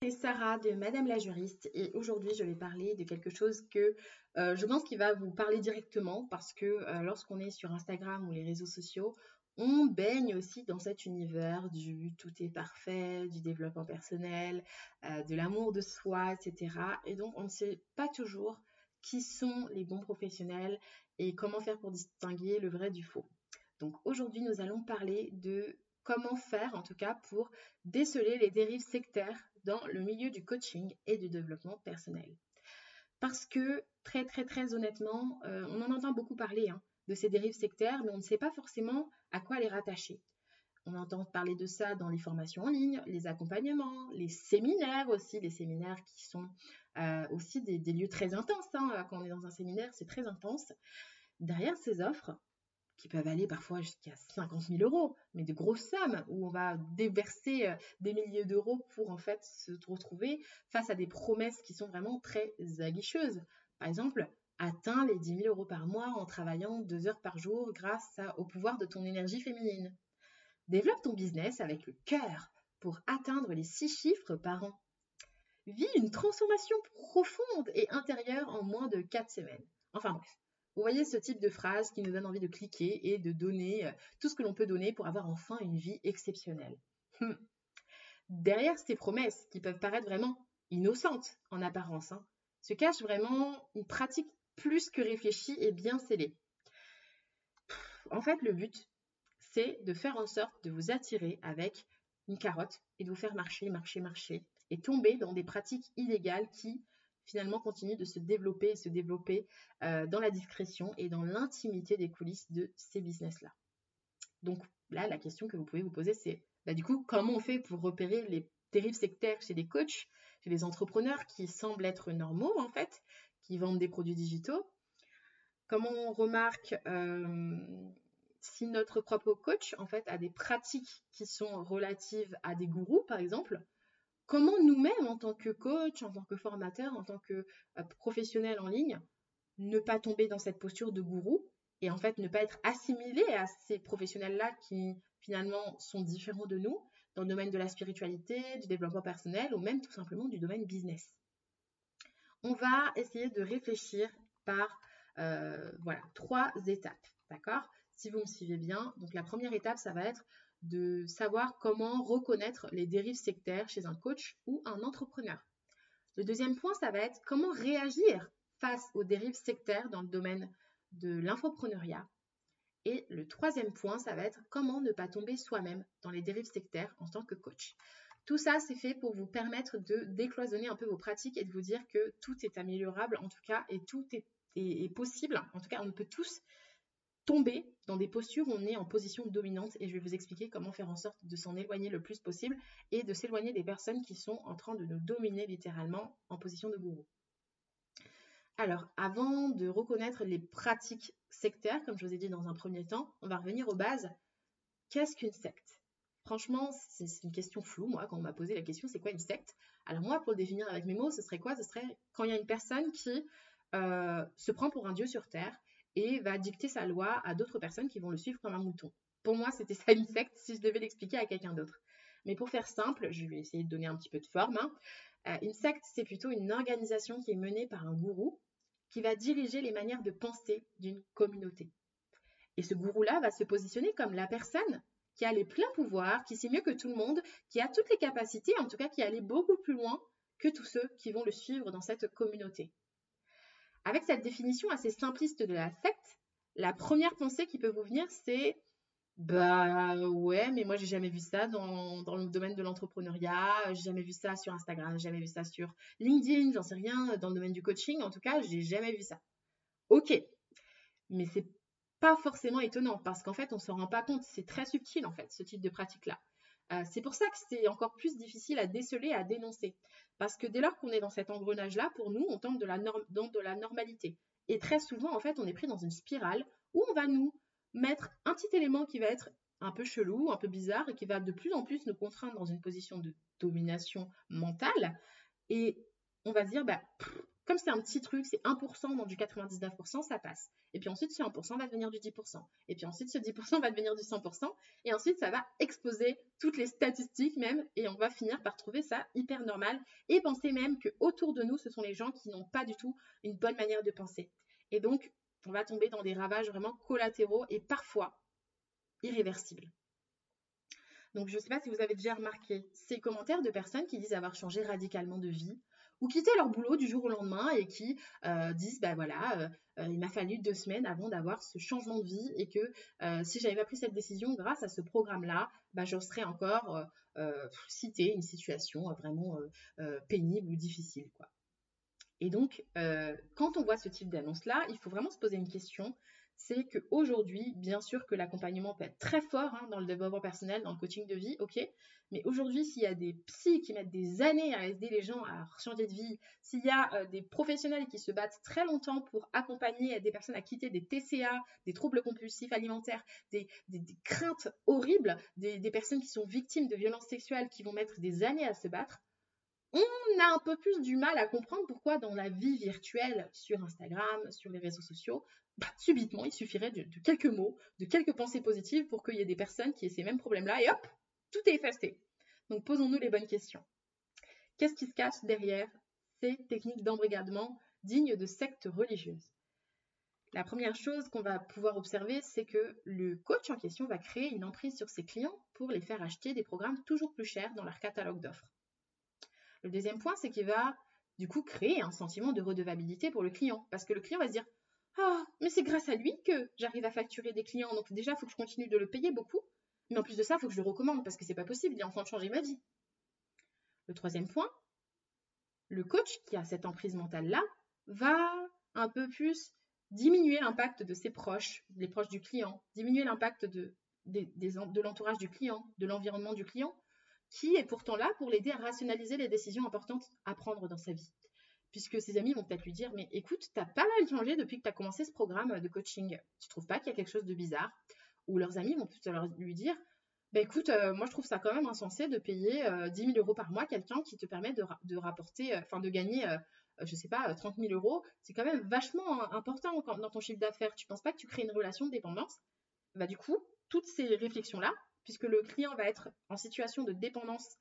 C'est Sarah de Madame la juriste et aujourd'hui je vais parler de quelque chose que euh, je pense qu'il va vous parler directement parce que euh, lorsqu'on est sur Instagram ou les réseaux sociaux, on baigne aussi dans cet univers du tout est parfait, du développement personnel, euh, de l'amour de soi, etc. Et donc on ne sait pas toujours qui sont les bons professionnels et comment faire pour distinguer le vrai du faux. Donc aujourd'hui nous allons parler de comment faire en tout cas pour déceler les dérives sectaires dans le milieu du coaching et du développement personnel. Parce que très très très honnêtement, euh, on en entend beaucoup parler hein, de ces dérives sectaires, mais on ne sait pas forcément à quoi les rattacher. On entend parler de ça dans les formations en ligne, les accompagnements, les séminaires aussi, les séminaires qui sont euh, aussi des, lieux très intenses. Hein. Quand on est dans un séminaire, c'est très intense. Derrière ces offres, qui peuvent aller parfois jusqu'à 50 000 euros, mais de grosses sommes où on va déverser euh, des milliers d'euros pour en fait se retrouver face à des promesses qui sont vraiment très aguicheuses. Par exemple, atteins les 10 000 euros par mois en travaillant deux heures par jour grâce au pouvoir de ton énergie féminine. Développe ton business avec le cœur pour atteindre les six chiffres par an. Vis une transformation profonde et intérieure en moins de 4 semaines. Enfin bref, vous voyez ce type de phrase qui nous donne envie de cliquer et de donner euh, tout ce que l'on peut donner pour avoir enfin une vie exceptionnelle. Hum. Derrière ces promesses, qui peuvent paraître vraiment innocentes en apparence, hein, se cache vraiment une pratique plus que réfléchie et bien scellée. En fait, le but, c'est de faire en sorte de vous attirer avec une carotte et de vous faire marcher, marcher, marcher et tomber dans des pratiques illégales qui, finalement continue de se développer et se développer euh, dans la discrétion et dans l'intimité des coulisses de ces business-là. Donc là, la question que vous pouvez vous poser, c'est bah, du coup, comment on fait pour repérer les dérives sectaires chez des coachs, chez des entrepreneurs qui semblent être normaux en fait, qui vendent des produits digitaux? Comment on remarque euh, si notre propre coach en fait a des pratiques qui sont relatives à des gourous par exemple? Comment nous-mêmes, en tant que coach, en tant que formateur, en tant que euh, professionnel en ligne, ne pas tomber dans cette posture de gourou et en fait ne pas être assimilé à ces professionnels-là qui finalement sont différents de nous dans le domaine de la spiritualité, du développement personnel ou même tout simplement du domaine business? On va essayer de réfléchir par euh, voilà trois étapes, d'accord? Si vous me suivez bien, donc la première étape, ça va être de savoir comment reconnaître les dérives sectaires chez un coach ou un entrepreneur. Le deuxième point, ça va être comment réagir face aux dérives sectaires dans le domaine de l'infopreneuriat. Et le troisième point, ça va être comment ne pas tomber soi-même dans les dérives sectaires en tant que coach. Tout ça, c'est fait pour vous permettre de décloisonner un peu vos pratiques et de vous dire que tout est améliorable en tout cas et tout est, possible. En tout cas, on peut tous tomber dans des postures où on est en position dominante et je vais vous expliquer comment faire en sorte de s'en éloigner le plus possible et de s'éloigner des personnes qui sont en train de nous dominer littéralement en position de gourou. Alors, avant de reconnaître les pratiques sectaires, comme je vous ai dit dans un premier temps, on va revenir aux bases. Qu'est-ce qu'une secte? Franchement, c'est une question floue, moi, quand on m'a posé la question, c'est quoi une secte? Alors moi, pour le définir avec mes mots, ce serait quoi? Ce serait quand il y a une personne qui euh, se prend pour un dieu sur Terre et va dicter sa loi à d'autres personnes qui vont le suivre comme un mouton. Pour moi, c'était ça une secte si je devais l'expliquer à quelqu'un d'autre. Mais pour faire simple, je vais essayer de donner un petit peu de forme. Hein. Euh, une secte, c'est plutôt une organisation qui est menée par un gourou qui va diriger les manières de penser d'une communauté. Et ce gourou-là va se positionner comme la personne qui a les pleins pouvoirs, qui sait mieux que tout le monde, qui a toutes les capacités, en tout cas qui allait beaucoup plus loin que tous ceux qui vont le suivre dans cette communauté. Avec cette définition assez simpliste de la secte, la première pensée qui peut vous venir, c'est bah ouais, mais moi j'ai jamais vu ça dans, dans le domaine de l'entrepreneuriat, j'ai jamais vu ça sur Instagram, j'ai jamais vu ça sur LinkedIn, j'en sais rien, dans le domaine du coaching, en tout cas, j'ai jamais vu ça. Ok, mais c'est pas forcément étonnant parce qu'en fait, on se rend pas compte, c'est très subtil en fait, ce type de pratique-là. Euh, c'est pour ça que c'est encore plus difficile à déceler, à dénoncer. Parce que dès lors qu'on est dans cet engrenage-là, pour nous, on tombe de la dans de la normalité. Et très souvent, en fait, on est pris dans une spirale où on va nous mettre un petit élément qui va être un peu chelou, un peu bizarre, et qui va de plus en plus nous contraindre dans une position de domination mentale. Et on va se dire, bah, comme c'est un petit truc, c'est 1% dans du 99%, ça passe. Et puis ensuite, ce 1% va devenir du 10%. Et puis ensuite, ce 10% va devenir du 100%. Et ensuite, ça va exploser toutes les statistiques même. Et on va finir par trouver ça hyper normal. Et penser même que autour de nous, ce sont les gens qui n'ont pas du tout une bonne manière de penser. Et donc, on va tomber dans des ravages vraiment collatéraux et parfois irréversibles. Donc, je ne sais pas si vous avez déjà remarqué ces commentaires de personnes qui disent avoir changé radicalement de vie ou quitter leur boulot du jour au lendemain et qui euh, disent, ben voilà, euh, euh, il m'a fallu deux semaines avant d'avoir ce changement de vie et que si j'avais pas pris cette décision grâce à ce programme-là, bah, je serais encore cité une situation vraiment pénible ou difficile. Quoi. Et donc, quand on voit ce type d'annonce-là, il faut vraiment se poser une question c'est qu'aujourd'hui, bien sûr que l'accompagnement peut être très fort hein, dans le développement personnel, dans le coaching de vie, ok, mais aujourd'hui, s'il y a des psys qui mettent des années à aider les gens à changer de vie, s'il y a euh, des professionnels qui se battent très longtemps pour accompagner des personnes à quitter des TCA, des troubles compulsifs alimentaires, des, craintes horribles, des, des personnes qui sont victimes de violences sexuelles qui vont mettre des années à se battre, on a un peu plus du mal à comprendre pourquoi dans la vie virtuelle, sur Instagram, sur les réseaux sociaux, bah, subitement, il suffirait de, quelques mots, de quelques pensées positives pour qu'il y ait des personnes qui aient ces mêmes problèmes-là et hop, tout est effacé. Donc posons-nous les bonnes questions. Qu'est-ce qui se cache derrière ces techniques d'embrigadement dignes de sectes religieuses? La première chose qu'on va pouvoir observer, c'est que le coach en question va créer une emprise sur ses clients pour les faire acheter des programmes toujours plus chers dans leur catalogue d'offres. Le deuxième point, c'est qu'il va du coup créer un sentiment de redevabilité pour le client parce que le client va se dire ah, mais c'est grâce à lui que j'arrive à facturer des clients. Donc déjà, il faut que je continue de le payer beaucoup. Mais en plus de ça, il faut que je le recommande parce que c'est pas possible. Il est en train de changer ma vie. Le troisième point, le coach qui a cette emprise mentale-là va un peu plus diminuer l'impact de ses proches, les proches du client, diminuer l'impact de, de l'entourage du client, de l'environnement du client, qui est pourtant là pour l'aider à rationaliser les décisions importantes à prendre dans sa vie puisque ses amis vont peut-être lui dire mais écoute, t'as pas mal changé depuis que tu as commencé ce programme de coaching. Tu trouves pas qu'il y a quelque chose de bizarre? Ou leurs amis vont plutôt lui dire bah écoute, euh, moi je trouve ça quand même insensé de payer 10 euh, 000 euros par mois quelqu'un qui te permet de, rapporter, euh, enfin de gagner, je sais pas, 30 000 euros. C'est quand même vachement important dans ton chiffre d'affaires. Tu penses pas que tu crées une relation de dépendance? Bah du coup, toutes ces réflexions-là, puisque le client va être en situation de dépendance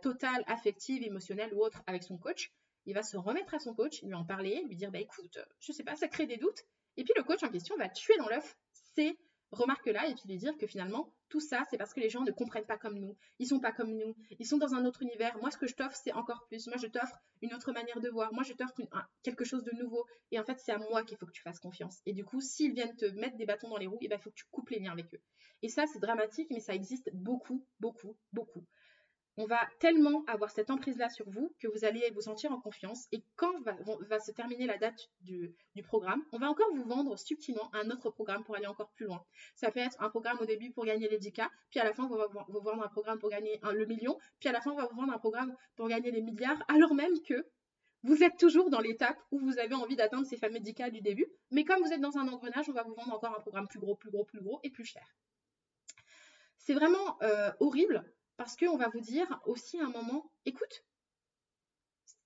totale, affective, émotionnelle ou autre avec son coach, il va se remettre à son coach, lui en parler, lui dire bah écoute, je sais pas, ça crée des doutes. Et puis le coach en question va tuer dans l'œuf ces remarques-là et puis lui dire que finalement tout ça c'est parce que les gens ne comprennent pas comme nous, ils sont pas comme nous, ils sont dans un autre univers. Moi ce que je t'offre c'est encore plus. Moi je t'offre une autre manière de voir. Moi je t'offre quelque chose de nouveau. Et en fait c'est à moi qu'il faut que tu fasses confiance. Et du coup s'ils viennent te mettre des bâtons dans les roues, eh ben, il faut que tu coupes les liens avec eux. Et ça c'est dramatique mais ça existe beaucoup, beaucoup, beaucoup on va tellement avoir cette emprise-là sur vous que vous allez vous sentir en confiance. Et quand va, se terminer la date du, programme, on va encore vous vendre subtilement un autre programme pour aller encore plus loin. Ça peut être un programme au début pour gagner les 10K, puis à la fin, on va vous vendre un programme pour gagner le million, puis à la fin, on va vous vendre un programme pour gagner les milliards, alors même que vous êtes toujours dans l'étape où vous avez envie d'atteindre ces fameux 10K du début. Mais comme vous êtes dans un engrenage, on va vous vendre encore un programme plus gros, plus gros, plus gros et plus cher. C'est vraiment euh, horrible parce qu'on va vous dire aussi à un moment, écoute,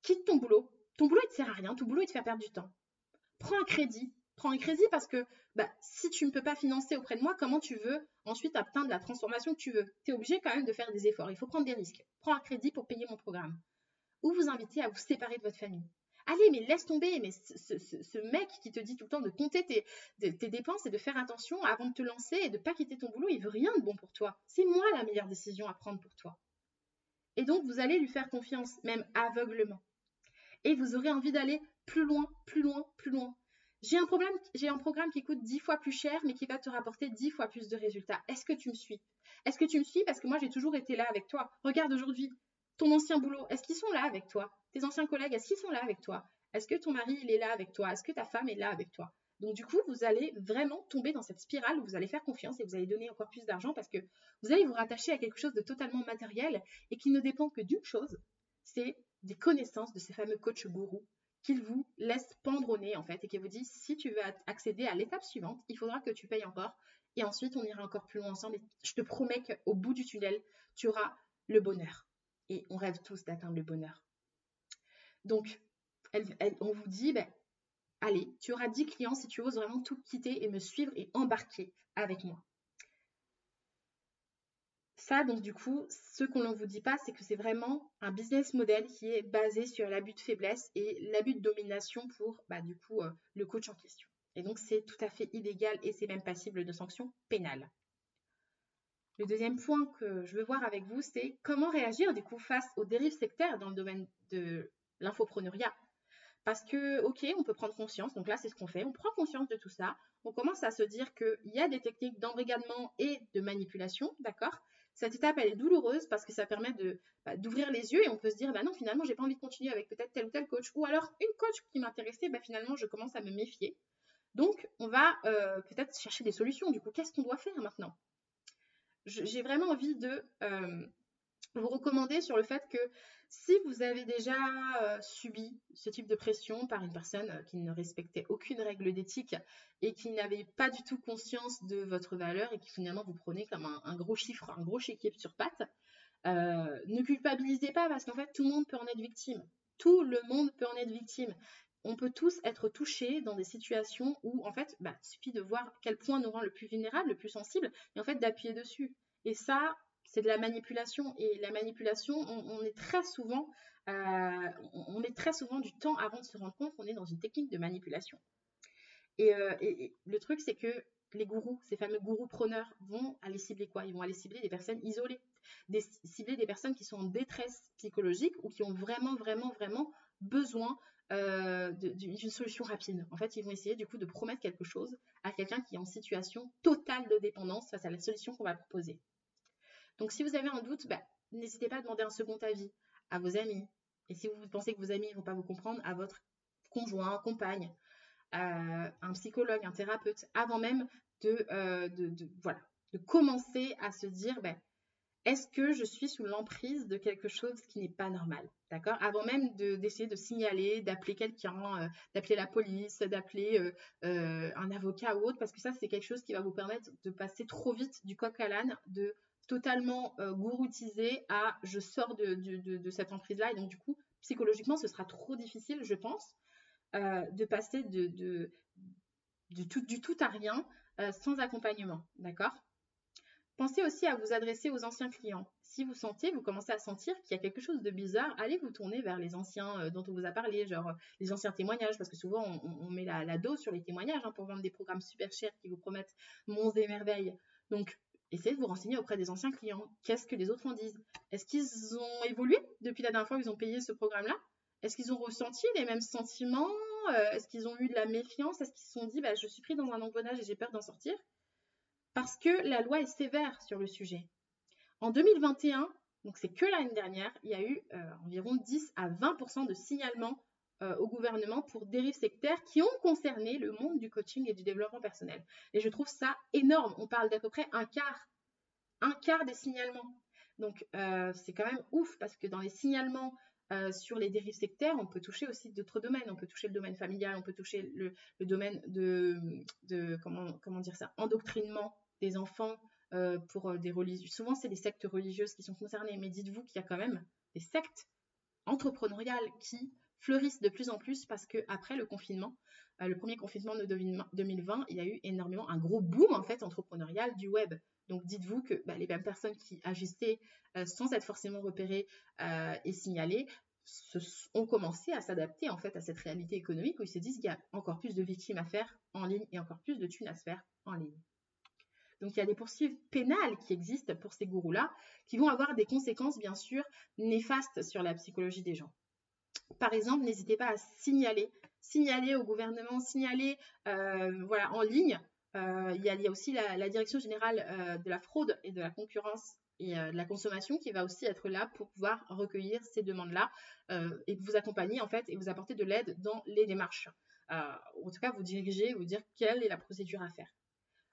quitte ton boulot. Ton boulot, il te sert à rien. Ton boulot, il te fait perdre du temps. Prends un crédit. Prends un crédit parce que bah, si tu ne peux pas financer auprès de moi, comment tu veux ensuite atteindre la transformation que tu veux? Tu es obligé quand même de faire des efforts. Il faut prendre des risques. Prends un crédit pour payer mon programme. Ou vous inviter à vous séparer de votre famille. Allez, mais laisse tomber, mais ce, mec qui te dit tout le temps de compter tes, dépenses et de faire attention avant de te lancer et de ne pas quitter ton boulot, il veut rien de bon pour toi. C'est moi la meilleure décision à prendre pour toi. Et donc, vous allez lui faire confiance, même aveuglement. Et vous aurez envie d'aller plus loin, plus loin, plus loin. J'ai un, programme qui coûte 10 fois plus cher, mais qui va te rapporter 10 fois plus de résultats. Est-ce que tu me suis? Est-ce que tu me suis? Parce que moi, j'ai toujours été là avec toi. Regarde aujourd'hui, ton ancien boulot, est-ce qu'ils sont là avec toi? Tes anciens collègues, est-ce qu'ils sont là avec toi? Est-ce que ton mari, il est là avec toi? Est-ce que ta femme est là avec toi? Donc du coup, vous allez vraiment tomber dans cette spirale où vous allez faire confiance et vous allez donner encore plus d'argent parce que vous allez vous rattacher à quelque chose de totalement matériel et qui ne dépend que d'une chose, c'est des connaissances de ces fameux coachs gourous qu'ils vous laissent pendre au nez en fait et qui vous disent si tu veux accéder à l'étape suivante, il faudra que tu payes encore et ensuite on ira encore plus loin ensemble et je te promets qu'au bout du tunnel, tu auras le bonheur. Et on rêve tous d'atteindre le bonheur. Donc, on vous dit, ben, allez, tu auras 10 clients si tu oses vraiment tout quitter et me suivre et embarquer avec moi. Ça, donc du coup, ce qu'on ne vous dit pas, c'est que c'est vraiment un business model qui est basé sur l'abus de faiblesse et l'abus de domination pour, bah, du coup, euh, le coach en question. Et donc, c'est tout à fait illégal et c'est même passible de sanctions pénales. Le deuxième point que je veux voir avec vous, c'est comment réagir du coup face aux dérives sectaires dans le domaine de l'infopreneuriat. Parce que, ok, on peut prendre conscience, donc là c'est ce qu'on fait, on prend conscience de tout ça, on commence à se dire qu'il y a des techniques d'embrigadement et de manipulation, d'accord? Cette étape, elle est douloureuse parce que ça permet bah, d'ouvrir les yeux et on peut se dire, bah non, finalement, j'ai pas envie de continuer avec peut-être tel ou tel coach. Ou alors, une coach qui m'intéressait, bah, finalement, je commence à me méfier. Donc, on va euh, peut-être chercher des solutions. Du coup, qu'est-ce qu'on doit faire maintenant? J'ai vraiment envie de euh, vous recommander sur le fait que si vous avez déjà euh, subi ce type de pression par une personne euh, qui ne respectait aucune règle d'éthique et qui n'avait pas du tout conscience de votre valeur et qui finalement vous prenait comme un, gros chiffre, un gros chéquier sur patte, euh, ne culpabilisez pas parce qu'en fait tout le monde peut en être victime. Tout le monde peut en être victime. On peut tous être touchés dans des situations où en fait, bah, il suffit de voir quel point nous rend le plus vulnérable, le plus sensible, et en fait d'appuyer dessus. Et ça, c'est de la manipulation. Et la manipulation, on, est très souvent, euh, on met très souvent du temps avant de se rendre compte qu'on est dans une technique de manipulation. Euh, et, le truc, c'est que les gourous, ces fameux gourous preneurs, vont aller cibler quoi? Ils vont aller cibler des personnes isolées, des, cibler des personnes qui sont en détresse psychologique ou qui ont vraiment, vraiment, vraiment besoin euh, d'une solution rapide. En fait, ils vont essayer du coup de promettre quelque chose à quelqu'un qui est en situation totale de dépendance face à la solution qu'on va proposer. Donc si vous avez un doute, bah, n'hésitez pas à demander un second avis à vos amis. Et si vous pensez que vos amis ne vont pas vous comprendre, à votre conjoint, compagne, un psychologue, un thérapeute, avant même de, euh, voilà, de commencer à se dire, bah, est-ce que je suis sous l'emprise de quelque chose qui n'est pas normal D'accord? Avant même d'essayer de, signaler, d'appeler quelqu'un, euh, d'appeler la police, d'appeler euh, un avocat ou autre, parce que ça, c'est quelque chose qui va vous permettre de passer trop vite du coq à l'âne, de totalement euh, gouroutisé à je sors de, cette emprise-là. Et donc, du coup, psychologiquement, ce sera trop difficile, je pense, euh, de passer de, tout, du tout à rien euh, sans accompagnement. D'accord? Pensez aussi à vous adresser aux anciens clients. Si vous sentez, vous commencez à sentir qu'il y a quelque chose de bizarre, allez vous tourner vers les anciens dont on vous a parlé, genre les anciens témoignages, parce que souvent on, met la, dose sur les témoignages hein, pour vendre des programmes super chers qui vous promettent monts et merveilles. Donc essayez de vous renseigner auprès des anciens clients. Qu'est-ce que les autres en disent? Est-ce qu'ils ont évolué depuis la dernière fois qu'ils ont payé ce programme-là? Est-ce qu'ils ont ressenti les mêmes sentiments euh, Est-ce qu'ils ont eu de la méfiance Est-ce qu'ils se sont dit bah, je suis pris dans un engrenage et j'ai peur d'en sortir? Parce que la loi est sévère sur le sujet. En 2021, donc c'est que l'année dernière, il y a eu euh, environ 10 à 20% de signalements euh, au gouvernement pour dérives sectaires qui ont concerné le monde du coaching et du développement personnel. Et je trouve ça énorme. On parle d'à peu près un quart, un quart des signalements. Donc c'est quand même ouf parce que dans les signalements euh, sur les dérives sectaires, on peut toucher aussi d'autres domaines. On peut toucher le domaine familial, on peut toucher le, domaine de, comment, dire ça, endoctrinement des enfants pour des religieux. Souvent c'est des sectes religieuses qui sont concernées, mais dites-vous qu'il y a quand même des sectes entrepreneuriales qui fleurissent de plus en plus parce que après le confinement, euh, le premier confinement de 2020, il y a eu énormément un gros boom en fait entrepreneurial du web. Donc dites-vous que bah, les mêmes personnes qui agissaient euh, sans être forcément repérées euh, et signalées ont commencé à s'adapter en fait à cette réalité économique où ils se disent qu'il y a encore plus de victimes à faire en ligne et encore plus de thunes à se faire en ligne. Donc il y a des poursuites pénales qui existent pour ces gourous-là, qui vont avoir des conséquences bien sûr néfastes sur la psychologie des gens. Par exemple, n'hésitez pas à signaler, signaler au gouvernement, signaler euh, voilà, en ligne. Euh, il, y a, aussi la, Direction générale euh, de la fraude et de la concurrence et de la consommation qui va aussi être là pour pouvoir recueillir ces demandes-là et vous accompagner en fait et vous apporter de l'aide dans les démarches. en tout cas, vous diriger, vous dire quelle est la procédure à faire.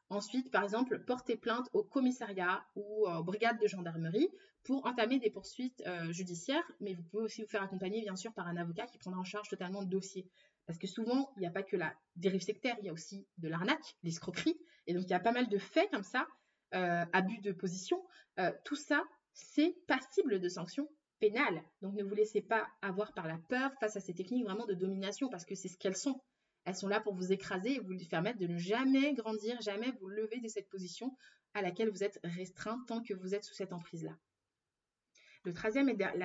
Ensuite, par exemple, porter plainte au commissariat ou aux brigades de gendarmerie pour entamer des poursuites euh, judiciaires, mais vous pouvez aussi vous faire accompagner, bien sûr, par un avocat qui prendra en charge totalement le dossier. Parce que souvent, il n'y a pas que la dérive sectaire, il y a aussi de l'arnaque, l'escroquerie. Et donc, il y a pas mal de faits comme ça, euh, abus de position. Euh, tout ça, c'est passible de sanctions pénal. Donc ne vous laissez pas avoir par la peur face à ces techniques vraiment de domination parce que c'est ce qu'elles sont. Elles sont là pour vous écraser et vous permettre de ne jamais grandir, jamais vous lever de cette position à laquelle vous êtes restreint tant que vous êtes sous cette emprise-là. La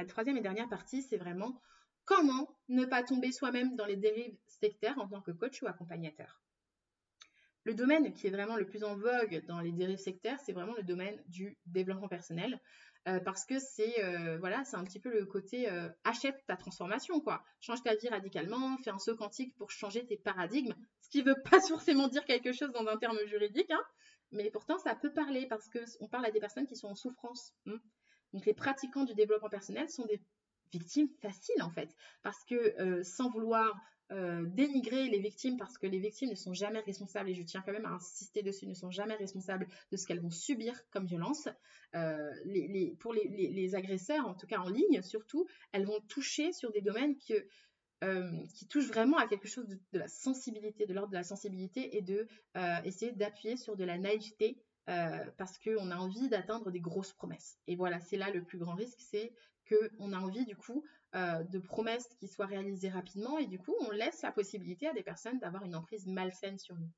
troisième et dernière partie, c'est vraiment comment ne pas tomber soi-même dans les dérives sectaires en tant que coach ou accompagnateur. Le domaine qui est vraiment le plus en vogue dans les dérives sectaires, c'est vraiment le domaine du développement personnel. Euh, parce que c'est euh, voilà, un petit peu le côté euh, achète ta transformation quoi. Change ta vie radicalement, fais un saut quantique pour changer tes paradigmes, ce qui ne veut pas forcément dire quelque chose dans un terme juridique, hein, mais pourtant ça peut parler parce que on parle à des personnes qui sont en souffrance. Hein. Donc les pratiquants du développement personnel sont des victimes faciles en fait, parce que sans vouloir euh, dénigrer les victimes parce que les victimes ne sont jamais responsables, et je tiens quand même à insister dessus, ne sont jamais responsables de ce qu'elles vont subir comme violence. Euh, pour les, agresseurs, en tout cas en ligne surtout, elles vont toucher sur des domaines euh, qui touchent vraiment à quelque chose de, la sensibilité, de l'ordre de la sensibilité et de essayer d'appuyer sur de la naïveté parce qu'on a envie d'atteindre des grosses promesses. Et voilà, c'est là le plus grand risque, c'est qu'on a envie du coup euh, de promesses qui soient réalisées rapidement et du coup on laisse la possibilité à des personnes d'avoir une emprise malsaine sur nous.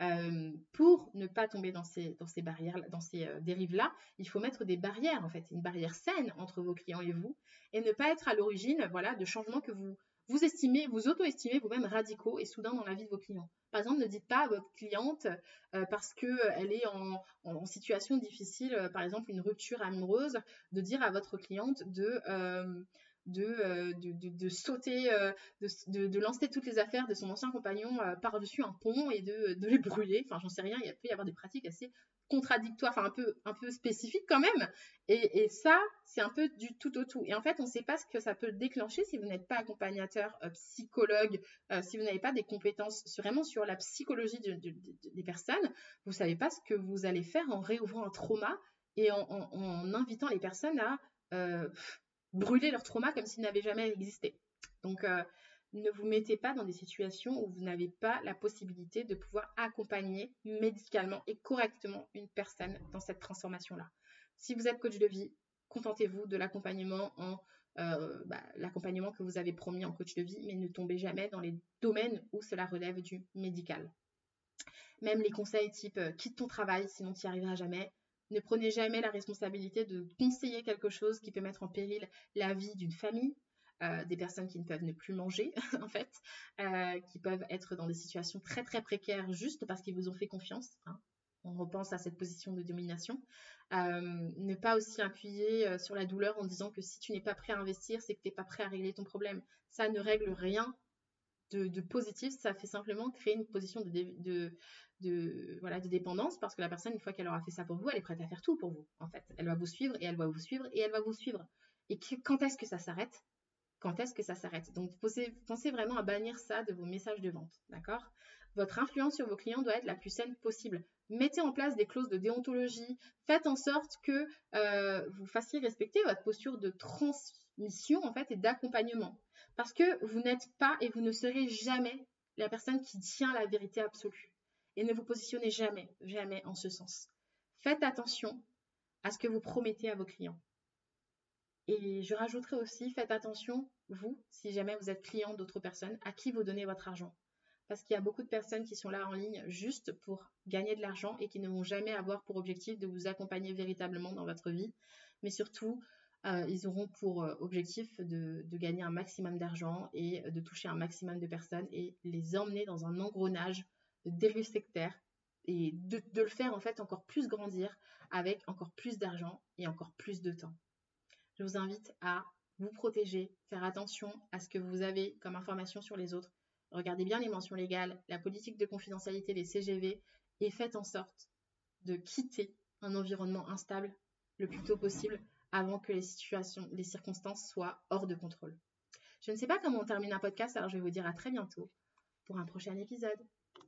Euh, pour ne pas tomber dans ces, dans ces barrières, dans ces euh, dérives-là, il faut mettre des barrières, en fait, une barrière saine entre vos clients et vous, et ne pas être à l'origine, voilà, de changements que vous vous estimez, vous auto-estimez vous-même radicaux et soudain dans la vie de vos clients. Par exemple, ne dites pas à votre cliente euh, parce qu'elle est en, situation difficile, euh, par exemple une rupture amoureuse, de dire à votre cliente de, euh, euh, de, de, de, sauter, euh, de, lancer toutes les affaires de son ancien compagnon euh, par-dessus un pont et de, les brûler. Enfin, j'en sais rien, il peut y avoir des pratiques assez contradictoires, enfin un peu, un peu spécifiques quand même. Et, et ça, c'est un peu du tout au tout. Et en fait, on ne sait pas ce que ça peut déclencher si vous n'êtes pas accompagnateur, psychologue, si vous n'avez pas des compétences vraiment sur la psychologie des personnes. Vous ne savez pas ce que vous allez faire en réouvrant un trauma et en, en invitant les personnes à brûler leur trauma comme s'il n'avait jamais existé. Donc, euh, ne vous mettez pas dans des situations où vous n'avez pas la possibilité de pouvoir accompagner médicalement et correctement une personne dans cette transformation-là. Si vous êtes coach de vie, contentez-vous de l'accompagnement en euh, bah, l'accompagnement que vous avez promis en coach de vie, mais ne tombez jamais dans les domaines où cela relève du médical. Même les conseils type euh, quitte ton travail, sinon tu n'y arriveras jamais, ne prenez jamais la responsabilité de conseiller quelque chose qui peut mettre en péril la vie d'une famille, euh, des personnes qui ne peuvent ne plus manger, en fait, euh, qui peuvent être dans des situations très très précaires juste parce qu'ils vous ont fait confiance. Hein. On repense à cette position de domination. Euh, ne pas aussi appuyer sur la douleur en disant que si tu n'es pas prêt à investir, c'est que tu n'es pas prêt à régler ton problème. Ça ne règle rien de, positif, ça fait simplement créer une position de, voilà, de dépendance parce que la personne, une fois qu'elle aura fait ça pour vous, elle est prête à faire tout pour vous, en fait. Elle va vous suivre et elle va vous suivre et elle va vous suivre. Et quand est-ce que ça s'arrête? Quand est-ce que ça s'arrête? Donc, pensez, vraiment à bannir ça de vos messages de vente, d'accord? Votre influence sur vos clients doit être la plus saine possible. Mettez en place des clauses de déontologie. Faites en sorte que euh, vous fassiez respecter votre posture de transmission, en fait, et d'accompagnement. Parce que vous n'êtes pas et vous ne serez jamais la personne qui tient la vérité absolue et ne vous positionnez jamais, jamais en ce sens. Faites attention à ce que vous promettez à vos clients. Et je rajouterai aussi, faites attention, vous, si jamais vous êtes client d'autres personnes, à qui vous donnez votre argent. Parce qu'il y a beaucoup de personnes qui sont là en ligne juste pour gagner de l'argent et qui ne vont jamais avoir pour objectif de vous accompagner véritablement dans votre vie. Mais surtout, euh, ils auront pour euh, objectif de, de, gagner un maximum d'argent et de toucher un maximum de personnes et les emmener dans un engrenage de dérive sectaire et de, le faire en fait encore plus grandir avec encore plus d'argent et encore plus de temps. Je vous invite à vous protéger, faire attention à ce que vous avez comme information sur les autres. Regardez bien les mentions légales, la politique de confidentialité, les CGV et faites en sorte de quitter un environnement instable le plus tôt possible avant que les situations, les circonstances soient hors de contrôle. Je ne sais pas comment on termine un podcast, alors je vais vous dire à très bientôt pour un prochain épisode.